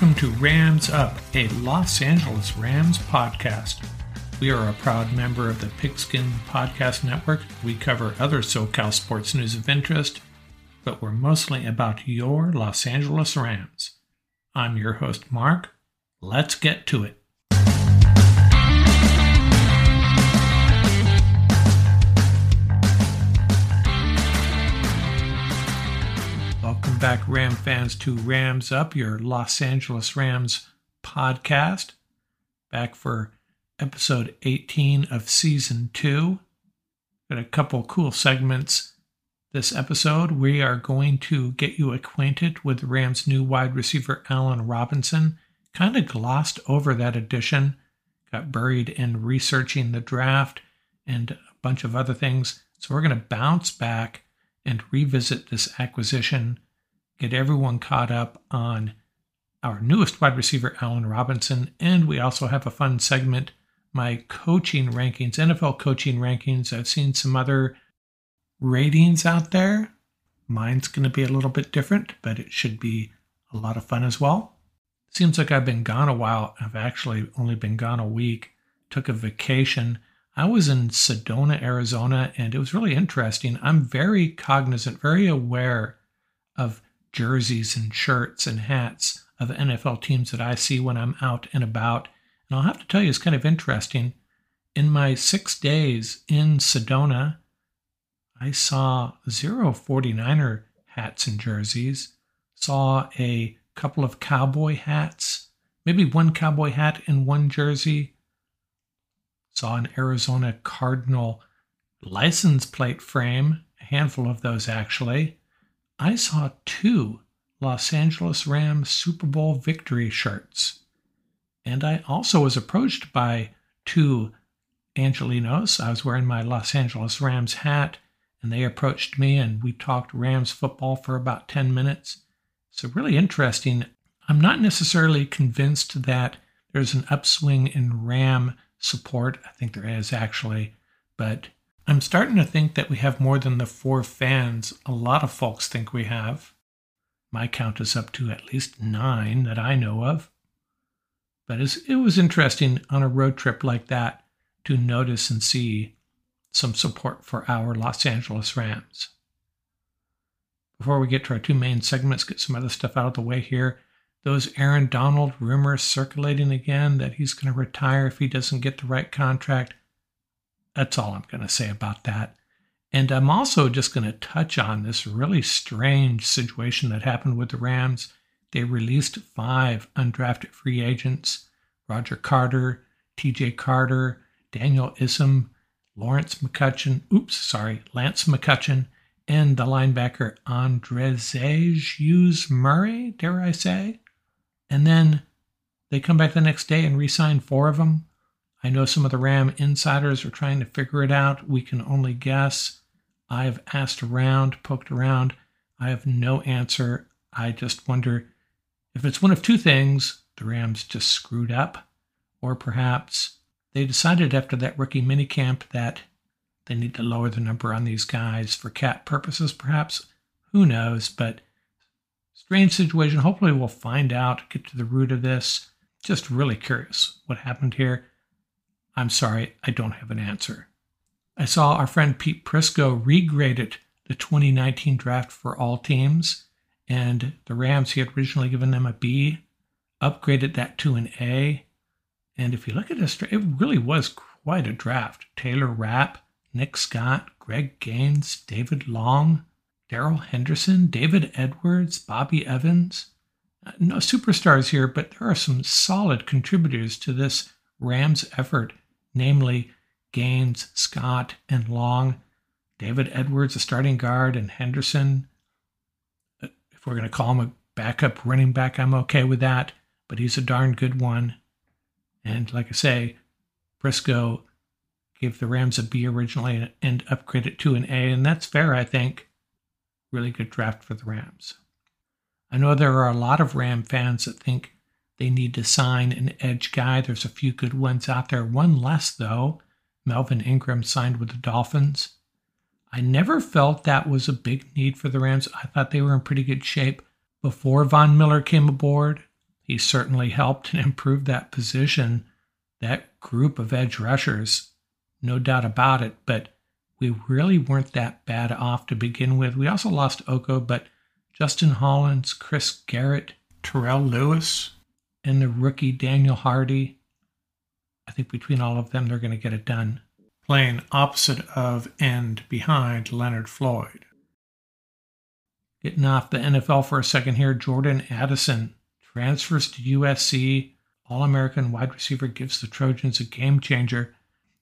Welcome to Rams Up, a Los Angeles Rams podcast. We are a proud member of the Pigskin Podcast Network. We cover other SoCal sports news of interest, but we're mostly about your Los Angeles Rams. I'm your host, Mark. Let's get to it. Back, Ram fans, to Rams Up, your Los Angeles Rams podcast. Back for episode 18 of season two. Got a couple cool segments this episode. We are going to get you acquainted with Rams' new wide receiver, Allen Robinson. Kind of glossed over that addition, got buried in researching the draft and a bunch of other things. So we're going to bounce back and revisit this acquisition, get everyone caught up on our newest wide receiver, Allen Robinson, and we also have a fun segment my coaching rankings, NFL coaching rankings. I've seen some other ratings out there. Mine's going to be a little bit different, but it should be a lot of fun as well. Seems like I've been gone a while. I've actually only been gone a week. Took a vacation. I was in Sedona, Arizona, and it was really interesting. I'm very cognizant, very aware of jerseys and shirts and hats of NFL teams that I see when I'm out and about. And I'll have to tell you, it's kind of interesting. In my six days in Sedona, I saw zero 49er hats and jerseys, saw a couple of cowboy hats, maybe one cowboy hat and one jersey, saw an Arizona Cardinal license plate frame, a handful of those actually. I saw two Los Angeles Rams Super Bowl victory shirts. And I also was approached by two Angelinos. I was wearing my Los Angeles Rams hat, and they approached me, and we talked Rams football for about 10 minutes. So, really interesting. I'm not necessarily convinced that there's an upswing in Ram support. I think there is actually, but I'm starting to think that we have more than the four fans a lot of folks think we have. My count is up to at least nine that I know of. But it was interesting on a road trip like that to notice and see some support for our Los Angeles Rams. Before we get to our two main segments, get some other stuff out of the way here. Those Aaron Donald rumors circulating again that he's going to retire if he doesn't get the right contract. That's all I'm going to say about that. And I'm also just going to touch on this really strange situation that happened with the Rams they released five undrafted free agents Roger Carter, TJ Carter, Daniel Isom, Lawrence McCutcheon, oops, sorry, Lance McCutcheon, and the linebacker Andreze Hughes Murray, dare I say. And then they come back the next day and re sign four of them. I know some of the Ram insiders are trying to figure it out. We can only guess. I have asked around, poked around. I have no answer. I just wonder if it's one of two things, the Rams just screwed up, or perhaps they decided after that rookie minicamp that they need to lower the number on these guys for cap purposes, perhaps. Who knows? But strange situation. Hopefully, we'll find out, get to the root of this. Just really curious what happened here. I'm sorry, I don't have an answer. I saw our friend Pete Prisco regraded the 2019 draft for all teams and the Rams, he had originally given them a B, upgraded that to an A. And if you look at this, it really was quite a draft. Taylor Rapp, Nick Scott, Greg Gaines, David Long, Darrell Henderson, David Edwards, Bobby Evans. Uh, no superstars here, but there are some solid contributors to this Rams effort, namely Gaines, Scott, and Long. David Edwards, a starting guard, and Henderson, uh, If we're going to call him a backup running back, I'm okay with that. But he's a darn good one. And like I say, Prisco gave the Rams a B originally and upgraded it to an A, and that's fair, I think. Really good draft for the Rams. I know there are a lot of Ram fans that think they need to sign an edge guy. There's a few good ones out there. One less, though. Melvin Ingram signed with the Dolphins. I never felt that was a big need for the Rams. I thought they were in pretty good shape before Von Miller came aboard. he certainly helped and improved that position, that group of edge rushers, no doubt about it. But we really weren't that bad off to begin with. We also lost Oko, but Justin Hollins, Chris Garrett, Terrell Lewis, and the rookie Daniel Hardy. I think between all of them, they're going to get it done. Playing opposite of and behind Leonard Floyd. Getting off the NFL for a second here, Jordan Addison transfers to USC. All American wide receiver gives the Trojans a game changer.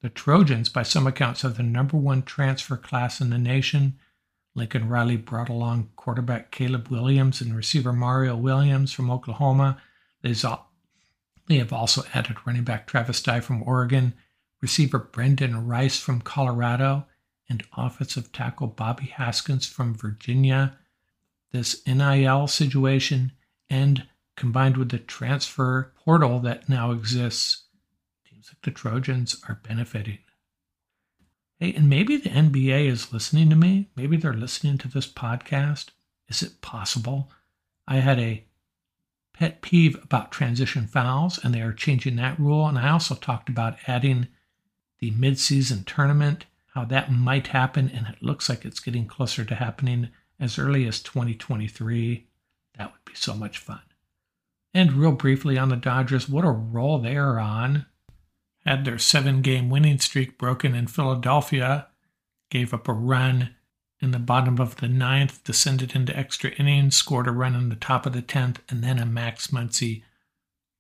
The Trojans, by some accounts, have the number one transfer class in the nation. Lincoln Riley brought along quarterback Caleb Williams and receiver Mario Williams from Oklahoma. They have also added running back Travis Dye from Oregon, receiver Brendan Rice from Colorado, and offensive tackle Bobby Haskins from Virginia. This NIL situation and combined with the transfer portal that now exists, teams like the Trojans are benefiting. Hey, and maybe the NBA is listening to me. Maybe they're listening to this podcast. Is it possible? I had a pet peeve about transition fouls, and they are changing that rule. And I also talked about adding the midseason tournament, how that might happen, and it looks like it's getting closer to happening as early as 2023. That would be so much fun. And real briefly on the Dodgers, what a roll they are on. Had their seven game winning streak broken in Philadelphia, gave up a run in the bottom of the ninth, descended into extra innings, scored a run in the top of the tenth, and then a Max Muncy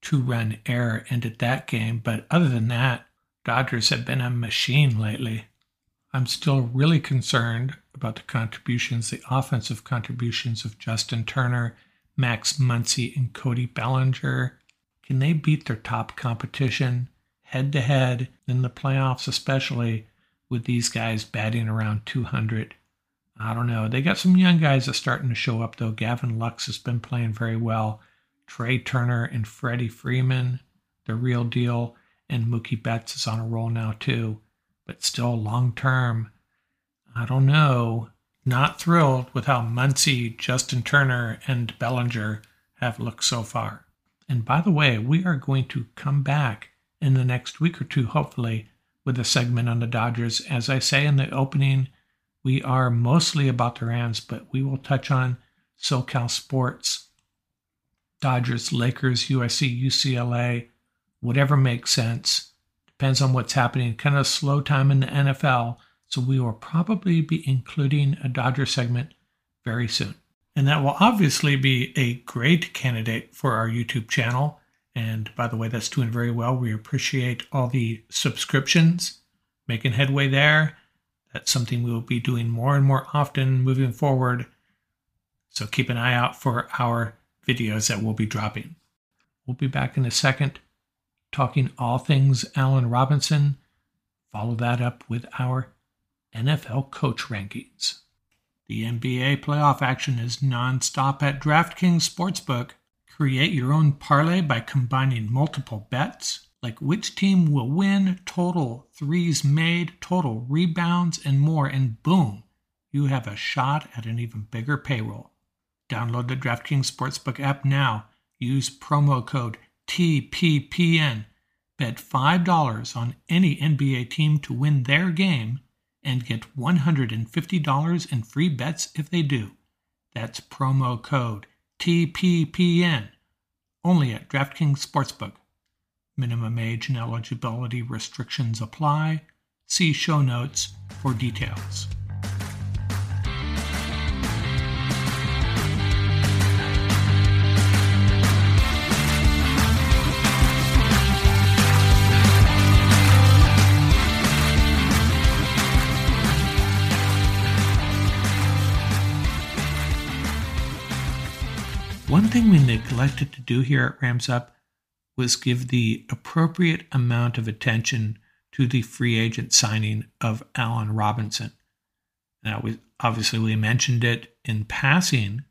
two run error ended that game. But other than that, Dodgers have been a machine lately. I'm still really concerned about the contributions, the offensive contributions of Justin Turner Max Muncy and Cody Bellinger. Can they beat their top competition head to head in the playoffs, especially with these guys batting around 200? I don't know. They got some young guys that are starting to show up, though. Gavin Lux has been playing very well. Trea Turner and Freddie Freeman, the real deal. And Mookie Betts is on a roll now, too. But still, long term, I don't know not thrilled with how Muncy, Justin Turner, and Bellinger have looked so far. And by the way, we are going to come back in the next week or two, hopefully, with a segment on the Dodgers. As I say in the opening, we are mostly about the Rams, but we will touch on SoCal sports, Dodgers, Lakers, USC, UCLA, whatever makes sense. Depends on what's happening. Kind of slow time in the NFL so we will probably be including a Dodger segment very soon. And that will obviously be a great candidate for our YouTube channel. And by the way, that's doing very well. We appreciate all the subscriptions, making headway there. That's something we will be doing more and more often moving forward. So keep an eye out for our videos that we'll be dropping. We'll be back in a second talking all things Allen Robinson. Follow that up with our NFL coach rankings. The NBA playoff action is nonstop at DraftKings Sportsbook. Create your own parlay by combining multiple bets, like which team will win, total threes made, total rebounds, and more, and boom, you have a shot at an even bigger payroll. Download the DraftKings Sportsbook app now. Use promo code TPPN. Bet $5 on any NBA team to win their game and get $150 in free bets if they do. That's promo code TPPN only at DraftKings Sportsbook. Minimum age and eligibility restrictions apply. See show notes for details. One thing we neglected to do here at Rams Up was give the appropriate amount of attention to the free agent signing of Allen Robinson. Now, we, obviously, we mentioned it in passing,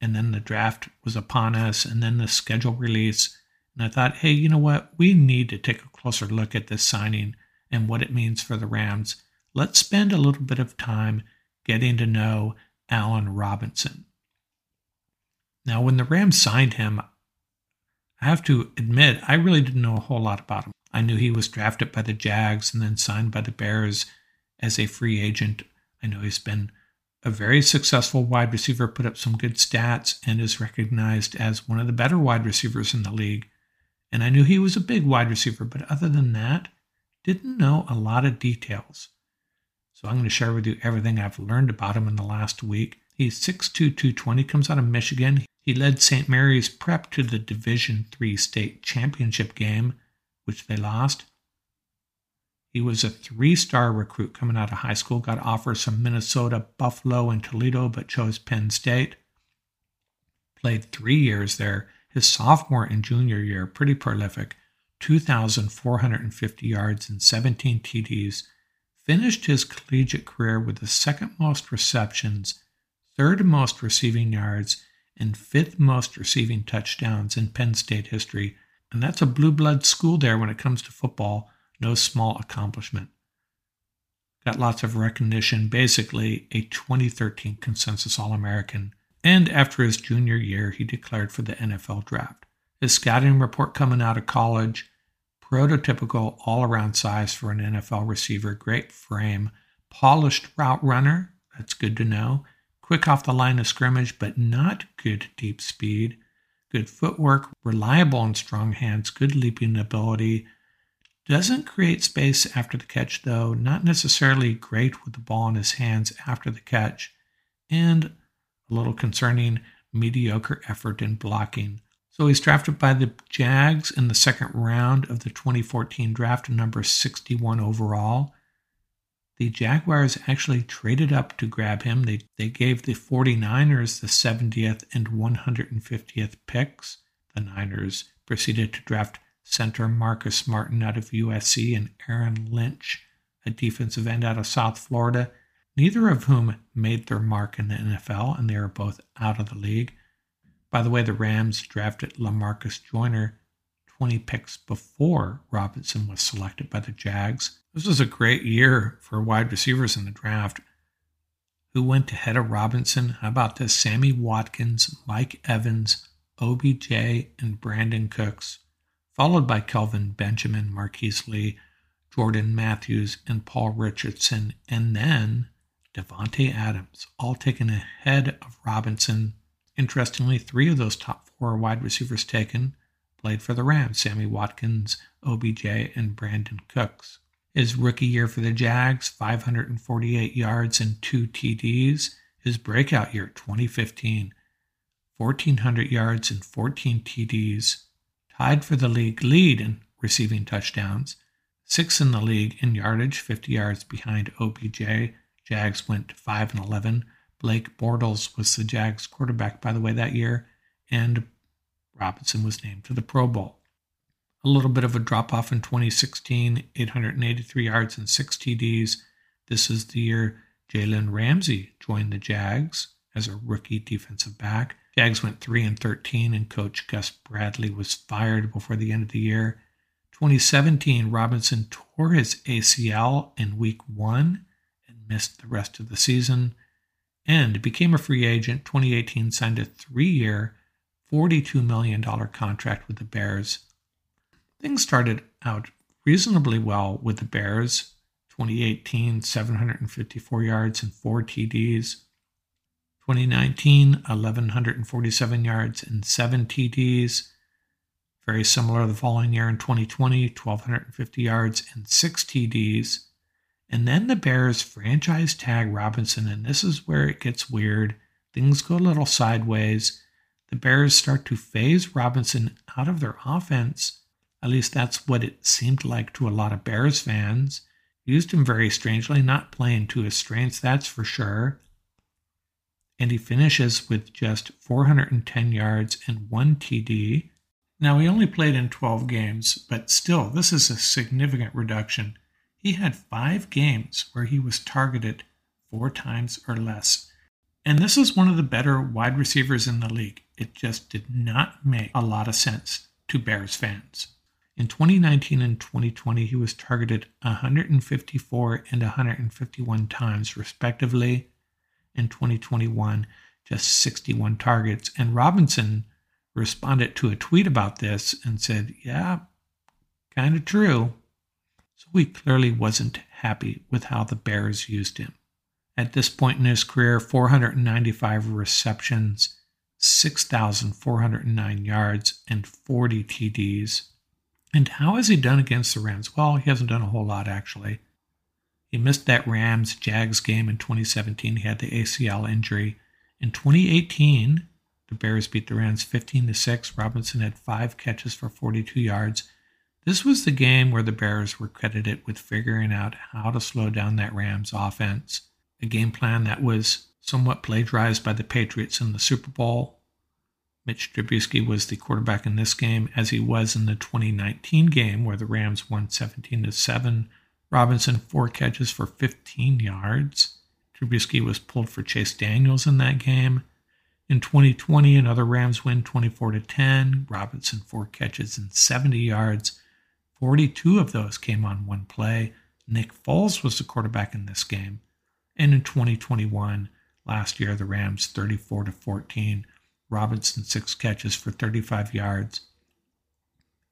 and then the draft was upon us, and then the schedule release. And I thought, hey, you know what? We need to take a closer look at this signing and what it means for the Rams. Let's spend a little bit of time getting to know Allen Robinson. Now, when the Rams signed him, I have to admit, I really didn't know a whole lot about him. I knew he was drafted by the Jags and then signed by the Bears as a free agent. I know he's been a very successful wide receiver, put up some good stats, and is recognized as one of the better wide receivers in the league. And I knew he was a big wide receiver, but other than that, didn't know a lot of details. So I'm going to share with you everything I've learned about him in the last week. He's 6'2", 220, comes out of Michigan. He led St. Mary's Prep to the Division III state championship game, which they lost. He was a three star recruit coming out of high school, got offers from Minnesota, Buffalo, and Toledo, but chose Penn State. Played three years there. His sophomore and junior year, pretty prolific 2,450 yards and 17 TDs. Finished his collegiate career with the second most receptions, third most receiving yards, and fifth most receiving touchdowns in Penn State history. And that's a blue blood school there when it comes to football no small accomplishment. Got lots of recognition, basically a 2013 consensus All American. And after his junior year, he declared for the NFL draft. His scouting report coming out of college prototypical all around size for an NFL receiver, great frame, polished route runner, that's good to know, quick off the line of scrimmage, but not good deep speed, good footwork, reliable and strong hands, good leaping ability, doesn't create space after the catch, though, not necessarily great with the ball in his hands after the catch, and a little concerning mediocre effort in blocking. So he's drafted by the Jags in the second round of the 2014 draft, number 61 overall. The Jaguars actually traded up to grab him. They, they gave the 49ers the 70th and 150th picks. The Niners proceeded to draft center Marcus Martin out of USC and Aaron Lynch, a defensive end out of South Florida, neither of whom made their mark in the NFL, and they are both out of the league. By the way, the Rams drafted Lamarcus Joyner 20 picks before Robinson was selected by the Jags. This was a great year for wide receivers in the draft. Who went ahead of Robinson? How about this? Sammy Watkins, Mike Evans, OBJ, and Brandin Cooks followed by Kelvin Benjamin, Marquise Lee, Jordan Matthews, and Paul Richardson, and then Davante Adams, all taken ahead of Robinson. Interestingly, three of those top four wide receivers taken played for the Rams Sammy Watkins, OBJ, and Brandin Cooks. His rookie year for the Jags, 548 yards and two TDs. His breakout year, 2015, 1,400 yards and 14 TDs tied for the league lead in receiving touchdowns, sixth in the league in yardage, 50 yards behind OBJ. Jags went 5 and 11. Blake Bortles was the Jags quarterback, by the way, that year, and Robinson was named to the Pro Bowl. A little bit of a drop off in 2016, 883 yards and 6 TDs. This is the year Jalen Ramsey joined the Jags as a rookie defensive back. Jags went 3 and 13 and coach Gus Bradley was fired before the end of the year. 2017 Robinson tore his ACL in week 1 and missed the rest of the season and became a free agent. 2018 signed a 3-year, $42 million contract with the Bears. Things started out reasonably well with the Bears. 2018, 754 yards and 4 TDs. 2019, 1,147 yards and 7 TDs. Very similar the following year in 2020, 1,250 yards and 6 TDs. And then the Bears franchise tag Robinson, and this is where it gets weird. Things go a little sideways. The Bears start to phase Robinson out of their offense. At least that's what it seemed like to a lot of Bears fans. Used him very strangely, not playing to his strengths, that's for sure and he finishes with just 410 yards and one TD. Now, he only played in 12 games, but still, this is a significant reduction. He had five games where he was targeted four times or less. And this is one of the better wide receivers in the league. It just did not make a lot of sense to Bears fans. In 2019 and 2020, he was targeted 154 and 151 times, respectively in 2021, just 61 targets. And Robinson responded to a tweet about this and said, Yeah, kind of true. So he clearly wasn't happy with how the Bears used him. At this point in his career, 495 receptions, 6,409 yards, and 40 TDs. And how has he done against the Rams? Well, he hasn't done a whole lot, actually. He missed that Rams Jags game in 2017. He had the ACL injury. In 2018, the Bears beat the Rams 15 to 6. Robinson had five catches for 42 yards. This was the game where the Bears were credited with figuring out how to slow down that Rams offense. A game plan that was somewhat plagiarized by the Patriots in the Super Bowl. Mitch Trubisky was the quarterback in this game, as he was in the 2019 game where the Rams won 17 to 7. Robinson four catches for 15 yards. Trubisky was pulled for Chase Daniels in that game. In 2020, another Rams win 24 to 10. Robinson four catches and 70 yards. 42 of those came on one play. Nick Foles was the quarterback in this game. And in 2021, last year, the Rams 34 to 14. Robinson six catches for 35 yards.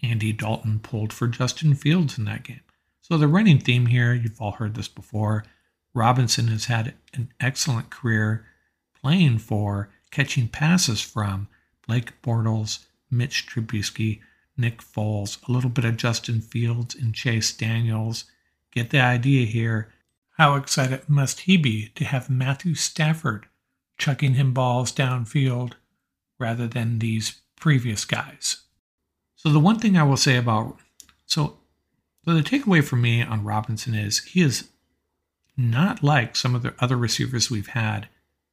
Andy Dalton pulled for Justin Fields in that game. So the running theme here, you've all heard this before. Robinson has had an excellent career playing for, catching passes from Blake Bortles, Mitch Trubisky, Nick Foles, a little bit of Justin Fields and Chase Daniels. Get the idea here. How excited must he be to have Matthew Stafford chucking him balls downfield rather than these previous guys? So, the one thing I will say about so, so the takeaway for me on Robinson is he is not like some of the other receivers we've had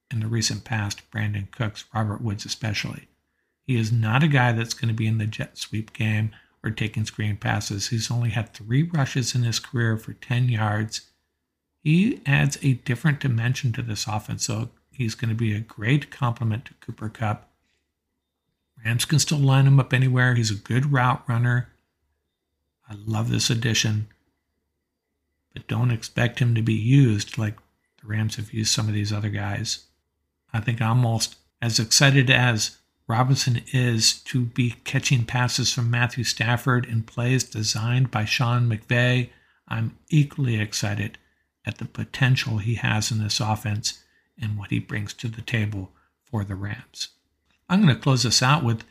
in the recent past, Brandin Cooks, Robert Woods especially. He is not a guy that's going to be in the jet sweep game or taking screen passes. He's only had three rushes in his career for 10 yards. He adds a different dimension to this offense, so he's going to be a great complement to Cooper Kupp. Rams can still line him up anywhere. He's a good route runner. I love this addition, but don't expect him to be used like the Rams have used some of these other guys. I think I'm almost as excited as Robinson is to be catching passes from Matthew Stafford in plays designed by Sean McVay. I'm equally excited at the potential he has in this offense and what he brings to the table for the Rams. I'm going to close this out with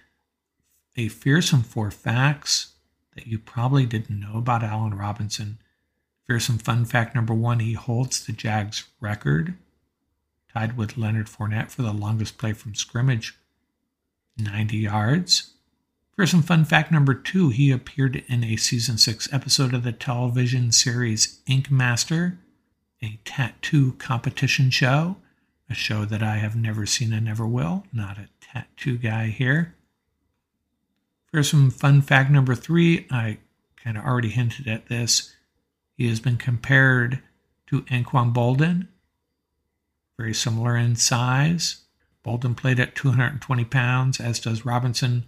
a fearsome four facts that you probably didn't know about Allen Robinson. Fearsome fun fact number one he holds the Jags record, tied with Leonard Fournette for the longest play from scrimmage 90 yards. Fearsome fun fact number two, he appeared in a season six episode of the television series Ink Master, a tattoo competition show, a show that I have never seen and never will. Not a tattoo guy here. For some fun fact number three, I kind of already hinted at this. He has been compared to Anquan Boldin, very similar in size. Boldin played at 220 pounds, as does Robinson.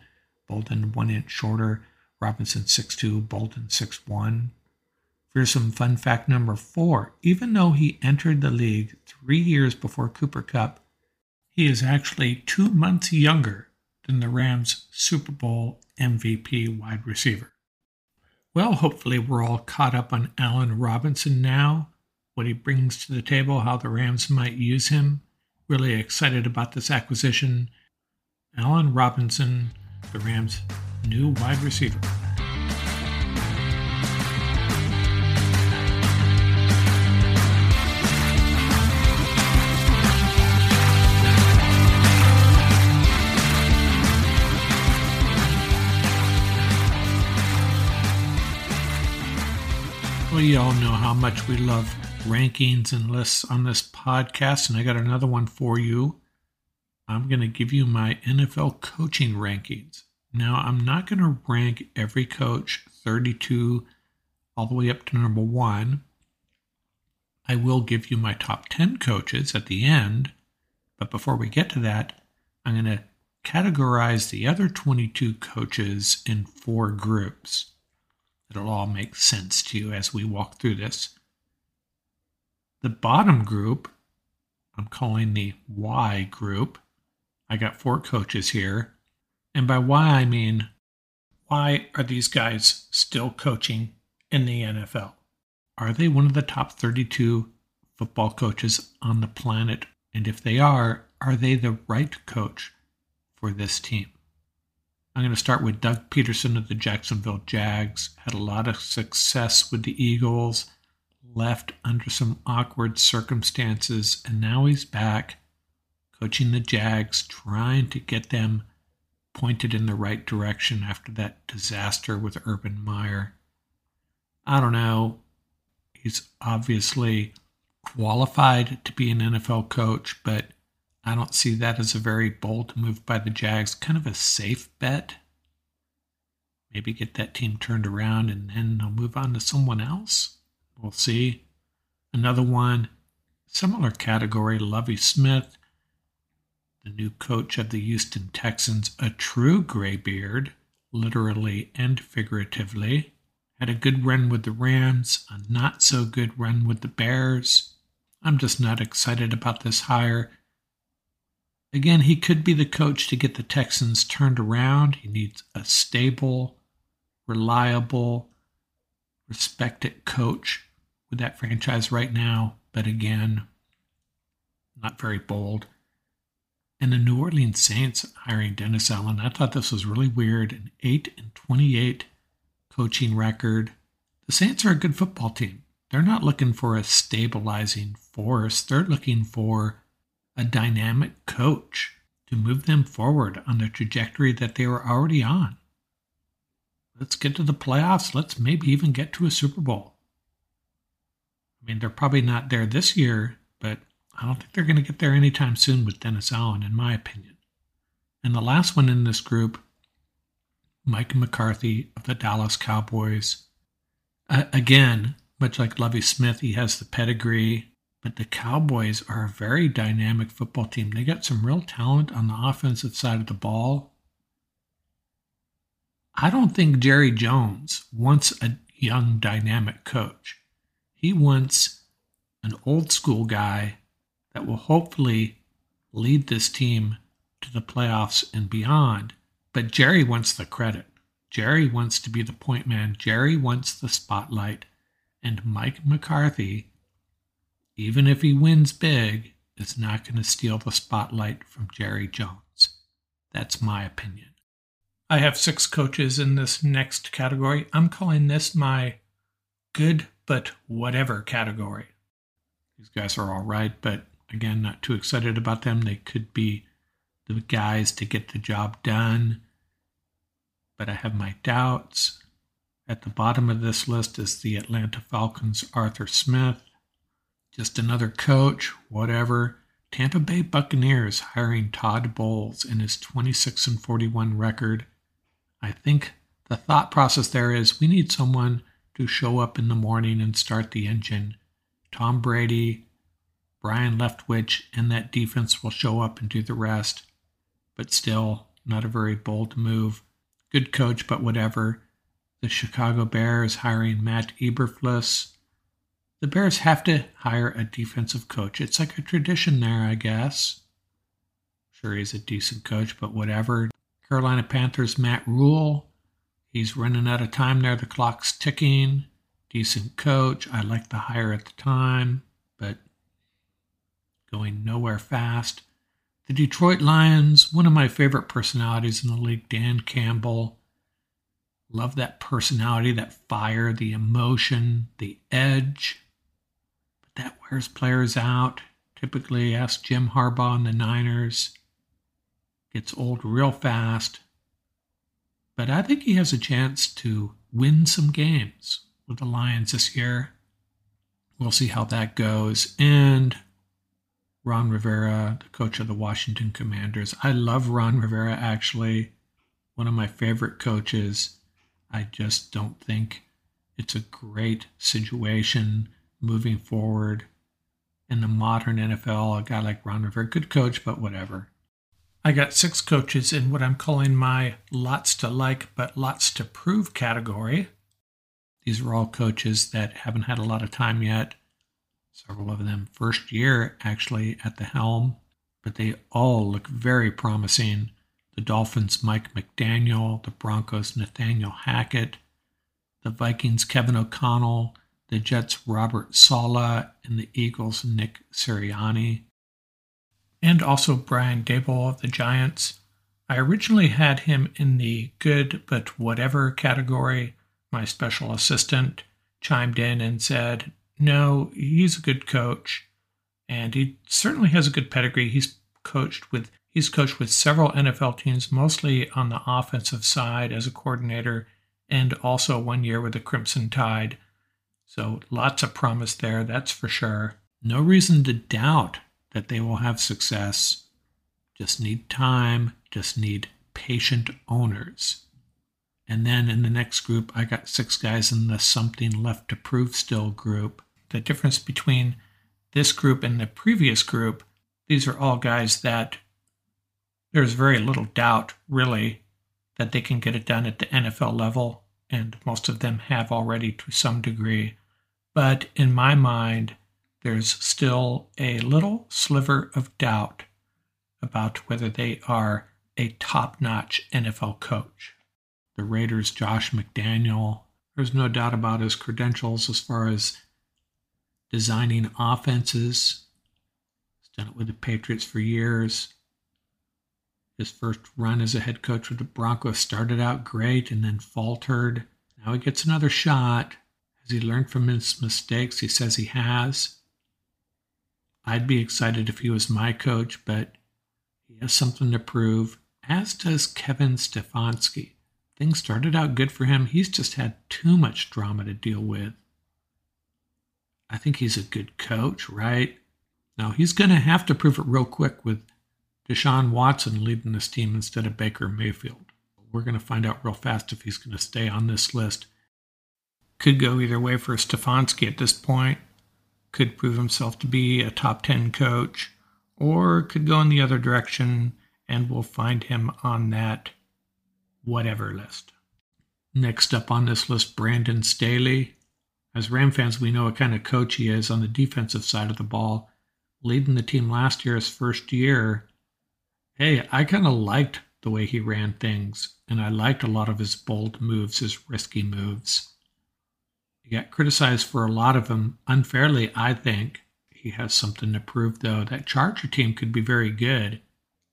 Boldin one inch shorter. Robinson 6'2, Boldin 6'1. Here's some fun fact number four. Even though he entered the league three years before Cooper Kupp, he is actually two months younger than the Rams' Super Bowl MVP wide receiver. Well, hopefully, we're all caught up on Allen Robinson now, what he brings to the table, how the Rams might use him. Really excited about this acquisition. Allen Robinson, the Rams' new wide receiver. You all know how much we love rankings and lists on this podcast, and I got another one for you. I'm going to give you my NFL coaching rankings. Now, I'm not going to rank every coach 32 all the way up to number one. I will give you my top 10 coaches at the end, but before we get to that, I'm going to categorize the other 22 coaches in four groups. It'll all make sense to you as we walk through this. The bottom group, I'm calling the Y group. I got four coaches here. And by why, I mean, why are these guys still coaching in the NFL? Are they one of the top 32 football coaches on the planet? And if they are, are they the right coach for this team? I'm going to start with Doug Pederson of the Jacksonville Jags. Had a lot of success with the Eagles, left under some awkward circumstances, and now he's back coaching the Jags, trying to get them pointed in the right direction after that disaster with Urban Meyer. I don't know. He's obviously qualified to be an NFL coach, but I don't see that as a very bold move by the Jags. Kind of a safe bet. Maybe get that team turned around and then they'll move on to someone else. We'll see. Another one, similar category, Lovie Smith, the new coach of the Houston Texans, a true graybeard, literally and figuratively. Had a good run with the Rams, a not so good run with the Bears. I'm just not excited about this hire. Again, he could be the coach to get the Texans turned around. He needs a stable, reliable, respected coach with that franchise right now. But again, not very bold. And the New Orleans Saints hiring Dennis Allen, I thought this was really weird. An 8 and 28 coaching record. The Saints are a good football team. They're not looking for a stabilizing force, they're looking for a dynamic coach to move them forward on the trajectory that they were already on. Let's get to the playoffs. Let's maybe even get to a Super Bowl. I mean, they're probably not there this year, but I don't think they're going to get there anytime soon with Dennis Allen, in my opinion. And the last one in this group Mike McCarthy of the Dallas Cowboys. Uh, again, much like Lovie Smith, he has the pedigree, but the Cowboys are a very dynamic football team. They got some real talent on the offensive side of the ball. I don't think Jerry Jones wants a young, dynamic coach. He wants an old school guy that will hopefully lead this team to the playoffs and beyond but Jerry wants the credit. Jerry wants to be the point man. Jerry wants the spotlight. And Mike McCarthy, even if he wins big, is not going to steal the spotlight from Jerry Jones. That's my opinion. I have six coaches in this next category. I'm calling this my good but whatever category. These guys are all right, but again, not too excited about them. They could be the guys to get the job done but I have my doubts. At the bottom of this list is the Atlanta Falcons' Arthur Smith. Just another coach, whatever. Tampa Bay Buccaneers hiring Todd Bowles in his 26 and 41 record. I think the thought process there is we need someone to show up in the morning and start the engine. Tom Brady, Byron Leftwich, and that defense will show up and do the rest. But still, not a very bold move good coach, but whatever. The Chicago Bears hiring Matt Eberflus. The Bears have to hire a defensive coach. It's like a tradition there, I guess. Sure, he's a decent coach, but whatever. Carolina Panthers Matt Rhule. He's running out of time there. The clock's ticking. Decent coach. I like the hire at the time, but going nowhere fast. The Detroit Lions, one of my favorite personalities in the league, Dan Campbell. Love that personality, that fire, the emotion, the edge. That wears players out. Typically, ask Jim Harbaugh and the Niners. Gets old real fast. But I think he has a chance to win some games with the Lions this year. We'll see how that goes. And Ron Rivera, the coach of the Washington Commanders. I love Ron Rivera, actually. One of my favorite coaches. I just don't think it's a great situation moving forward in the modern NFL. A guy like Ron Rivera, good coach, but whatever. I got six coaches in what I'm calling my lots to like but lots to prove category. These are all coaches that haven't had a lot of time yet several of them first year actually at the helm, but they all look very promising. the Dolphins' Mike McDaniel, the Broncos' Nathaniel Hackett, the Vikings' Kevin O'Connell, the Jets' Robert Saleh, and the Eagles' Nick Sirianni. And also Brian Daboll of the Giants. I originally had him in the good but whatever category. My special assistant chimed in and said, No, he's a good coach. And he certainly has a good pedigree. He's coached with he's coached with several NFL teams, mostly on the offensive side as a coordinator, and also one year with the Crimson Tide. So lots of promise there, that's for sure. No reason to doubt that they will have success. Just need time, just need patient owners. And then in the next group, I got six guys in the something left to prove still group. The difference between this group and the previous group, these are all guys that there's very little doubt, really, that they can get it done at the NFL level, and most of them have already to some degree. But in my mind, there's still a little sliver of doubt about whether they are a top notch NFL coach. The Raiders' Josh McDaniel, there's no doubt about his credentials as far as designing offenses. He's done it with the Patriots for years. His first run as a head coach with the Broncos started out great and then faltered. Now he gets another shot. Has he learned from his mistakes? He says he has. I'd be excited if he was my coach, but he has something to prove, as does Kevin Stefanski. Things started out good for him. He's just had too much drama to deal with. I think he's a good coach, right? Now, he's going to have to prove it real quick with Deshaun Watson leading this team instead of Baker Mayfield. We're going to find out real fast if he's going to stay on this list. Could go either way for Stefanski at this point could prove himself to be a top 10 coach, or could go in the other direction and we'll find him on that whatever list. Next up on this list, Brandon Staley. As Ram fans, we know what kind of coach he is on the defensive side of the ball. Leading the team last year, his first year, hey, I kind of liked the way he ran things, and I liked a lot of his bold moves, his risky moves. He got criticized for a lot of them unfairly, I think. He has something to prove, though. That Charger team could be very good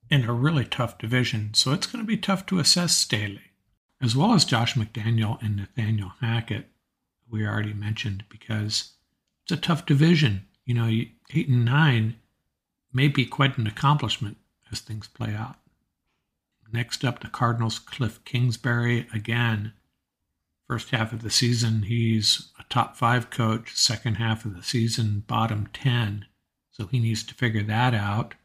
in a really tough division, so it's going to be tough to assess Staley, as well as Josh McDaniel and Nathaniel Hackett, we already mentioned, because it's a tough division. You know, eight and nine may be quite an accomplishment as things play out. Next up, the Cardinals' Cliff Kingsbury. Again, First half of the season, he's a top five coach. Second half of the season, bottom 10. So he needs to figure that out.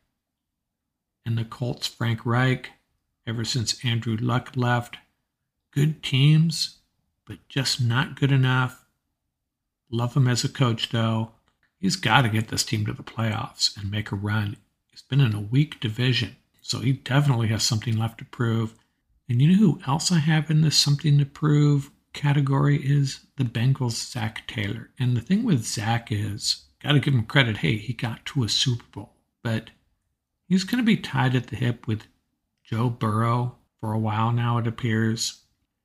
And the Colts, Frank Reich, ever since Andrew Luck left, good teams, but just not good enough. Love him as a coach, though. He's got to get this team to the playoffs and make a run. He's been in a weak division, so he definitely has something left to prove. And you know who else I have in this something to prove? Category is the Bengals' Zac Taylor. And the thing with Zach is, got to give him credit. Hey, he got to a Super Bowl, but he's going to be tied at the hip with Joe Burrow for a while now, it appears.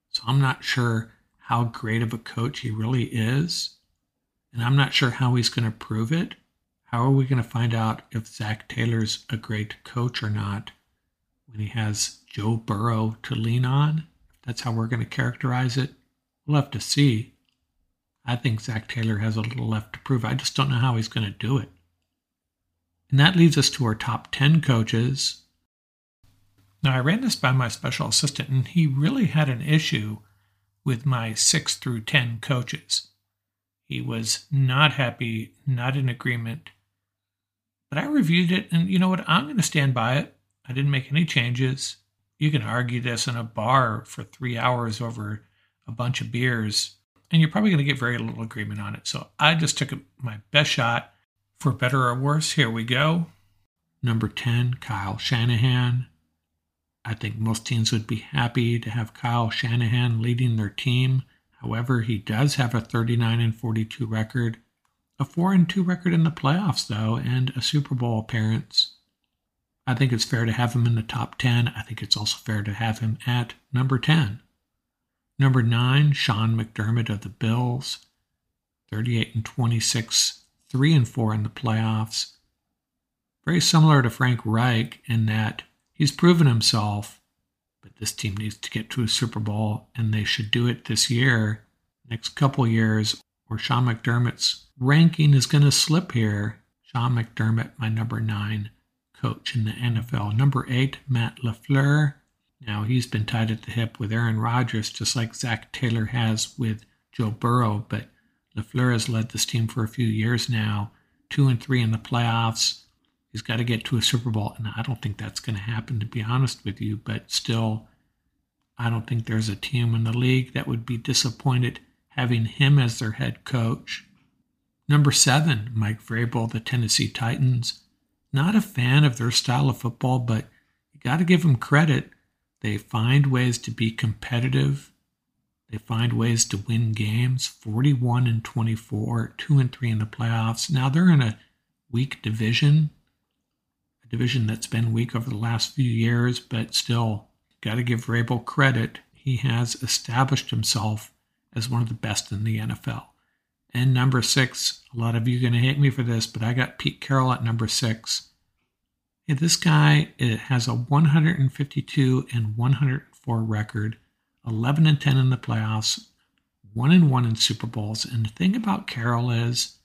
So I'm not sure how great of a coach he really is. And I'm not sure how he's going to prove it. How are we going to find out if Zac Taylor's a great coach or not when he has Joe Burrow to lean on? That's how we're going to characterize it. We'll have to see. I think Zac Taylor has a little left to prove. I just don't know how he's going to do it. And that leads us to our top 10 coaches. Now, I ran this by my special assistant, and he really had an issue with my 6 through 10 coaches. He was not happy, not in agreement. But I reviewed it, and you know what? I'm going to stand by it. I didn't make any changes. You can argue this in a bar for three hours over a bunch of beers, and you're probably going to get very little agreement on it. So I just took my best shot. For better or worse, here we go. Number 10, Kyle Shanahan. I think most teams would be happy to have Kyle Shanahan leading their team. However, he does have a 39 and 42 record, a 4 and 2 record in the playoffs though, and a Super Bowl appearance. I think it's fair to have him in the top 10. I think it's also fair to have him at number 10. Number 9, Sean McDermott of the Bills. 38 and 26, 3 and 4 in the playoffs. Very similar to Frank Reich in that he's proven himself, but this team needs to get to a Super Bowl, and they should do it this year, next couple years, or Sean McDermott's ranking is going to slip here. Sean McDermott, my number nine coach in the NFL. Number eight, Matt LaFleur. Now, he's been tied at the hip with Aaron Rodgers, just like Zac Taylor has with Joe Burrow, but LaFleur has led this team for a few years now, two and three in the playoffs. He's got to get to a Super Bowl, and I don't think that's going to happen, to be honest with you, but still, I don't think there's a team in the league that would be disappointed having him as their head coach. Number seven, Mike Vrabel, the Tennessee Titans. Not a fan of their style of football, but you got to give them credit. They find ways to be competitive. They find ways to win games 41 and 24, 2 and 3 in the playoffs. Now they're in a weak division, a division that's been weak over the last few years, but still, got to give Vrabel credit. He has established himself as one of the best in the NFL. And number six, a lot of you are going to hate me for this, but I got Pete Carroll at number six. Yeah, this guy eh, has a 152 and 104 record, 11 and 10 in the playoffs, 1 and 1 in Super Bowls. And the thing about Carroll is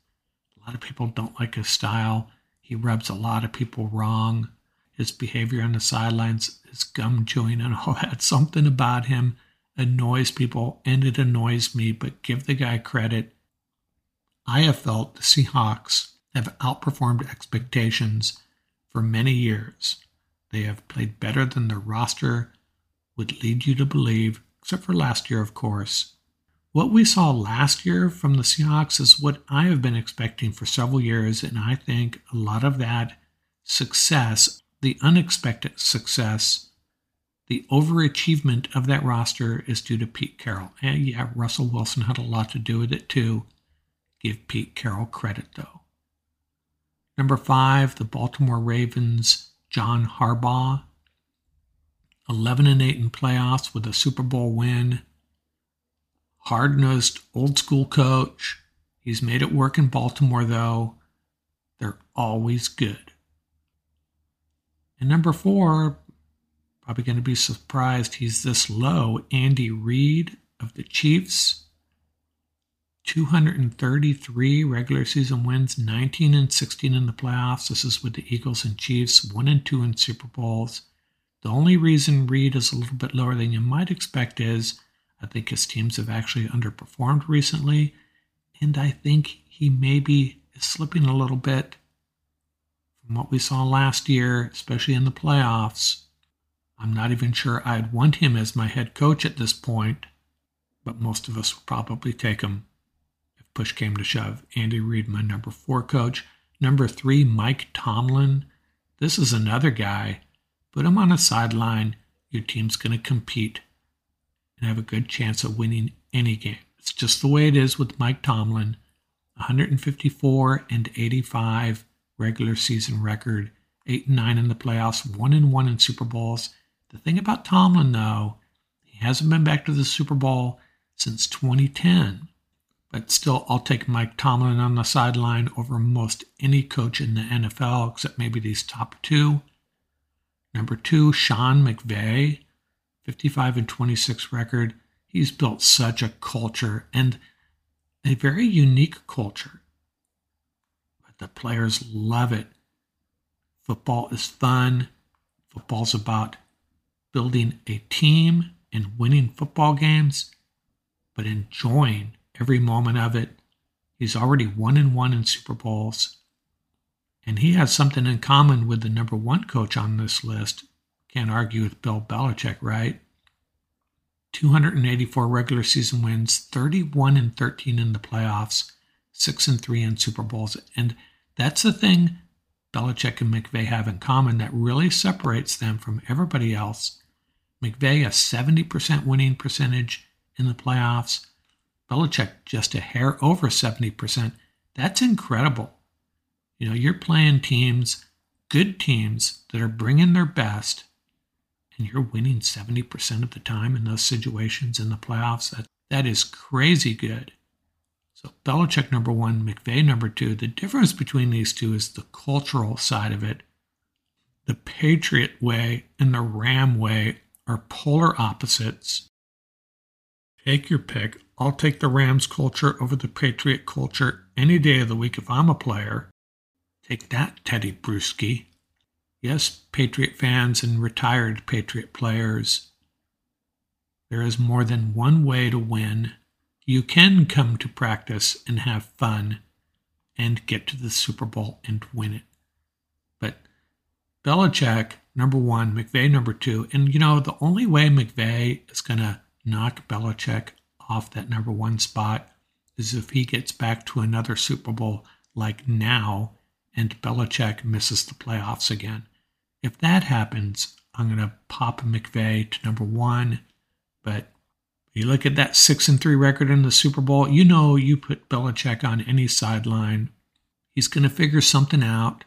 a lot of people don't like his style. He rubs a lot of people wrong. His behavior on the sidelines, his gum chewing, and all that, something about him annoys people, and it annoys me, but give the guy credit. I have felt the Seahawks have outperformed expectations for many years. They have played better than their roster would lead you to believe, except for last year, of course. What we saw last year from the Seahawks is what I have been expecting for several years, and I think a lot of that success, the unexpected success, the overachievement of that roster is due to Pete Carroll. And yeah, Russell Wilson had a lot to do with it too. Give Pete Carroll credit though. Number five, the Baltimore Ravens, John Harbaugh. 11 and 8 in playoffs with a Super Bowl win. Hard nosed, old school coach. He's made it work in Baltimore, though. They're always good. And number four, Probably going to be surprised he's this low. Andy Reid of the Chiefs, 233 regular season wins, 19 and 16 in the playoffs. This is with the Eagles and Chiefs, 1 and 2 in Super Bowls. The only reason Reid is a little bit lower than you might expect is I think his teams have actually underperformed recently, and I think he maybe is slipping a little bit from what we saw last year, especially in the playoffs. I'm not even sure I'd want him as my head coach at this point, but most of us would probably take him push came to shove. Andy Reid, my number four coach. Number three, Mike Tomlin. This is another guy. Put him on a sideline. Your team's going to compete and have a good chance of winning any game. It's just the way it is with Mike Tomlin. 154 and 85 regular season record, 8 and 9 in the playoffs, 1 and 1 in Super Bowls. The thing about Tomlin, though, he hasn't been back to the Super Bowl since 2010. But still, I'll take Mike Tomlin on the sideline over most any coach in the NFL, except maybe these top two. Number two, Sean McVay, 55 and 26 record. He's built such a culture and a very unique culture. But the players love it. Football is fun. Football's about building a team and winning football games, but enjoying every moment of it. He's already one and one in Super Bowls. And he has something in common with the number one coach on this list. Can't argue with Bill Belichick, right? 284 regular season wins, 31 and 13 in the playoffs, 6 and 3 in Super Bowls. And that's the thing Belichick and McVay have in common that really separates them from everybody else McVay, a 70% winning percentage in the playoffs. Belichick, just a hair over 70%. That's incredible. You know, you're playing teams good teams that are bringing their best and you're winning 70% of the time in those situations in the playoffs. That, that is crazy good. So Belichick number one, McVay number two. The difference between these two is the cultural side of it. The Patriot way and the Ram way are polar opposites. Take your pick. I'll take the Rams culture over the Patriot culture any day of the week if I'm a player. Take that, Tedy Bruschi. Yes, Patriot fans and retired Patriot players. There is more than one way to win. You can come to practice and have fun and get to the Super Bowl and win it. But Belichick, number one, McVay, number two. And you know, the only way McVay is going to knock Belichick off that number one spot is if he gets back to another Super Bowl like now and Belichick misses the playoffs again. If that happens, I'm going to pop McVay to number one. But you look at that six and three record in the Super Bowl, you know you put Belichick on any sideline, he's going to figure something out.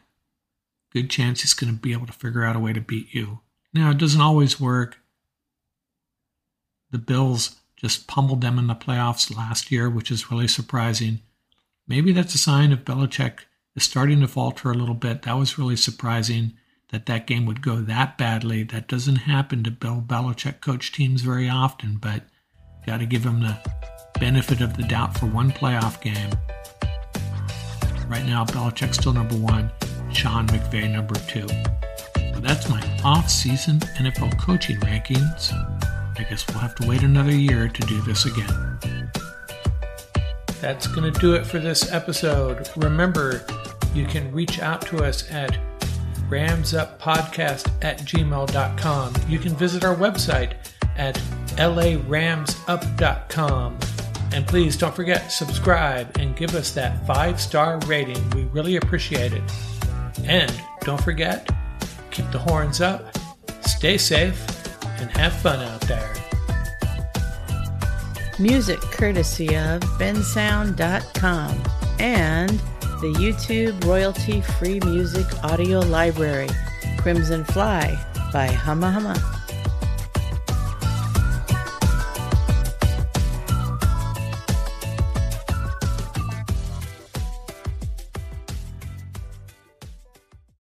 Good chance he's going to be able to figure out a way to beat you. Now, it doesn't always work. The Bills just pummeled them in the playoffs last year, which is really surprising. Maybe that's a sign of Belichick is starting to falter a little bit. That was really surprising that that game would go that badly. That doesn't happen to Bill Belichick coach teams very often, but got to give him the benefit of the doubt for one playoff game. Right now, Belichick's still number one, Sean McVay number two. So that's my off-season NFL coaching rankings. I guess we'll have to wait another year to do this again. That's going to do it for this episode. Remember, you can reach out to us at ramsuppodcast at gmail.com. You can visit our website at laramsup.com. And please don't forget, subscribe and give us that five star rating. We really appreciate it. And don't forget, keep the horns up, stay safe, and have fun out there. Music courtesy of bensound.com and the YouTube royalty free music audio library, Crimson Fly by Humma.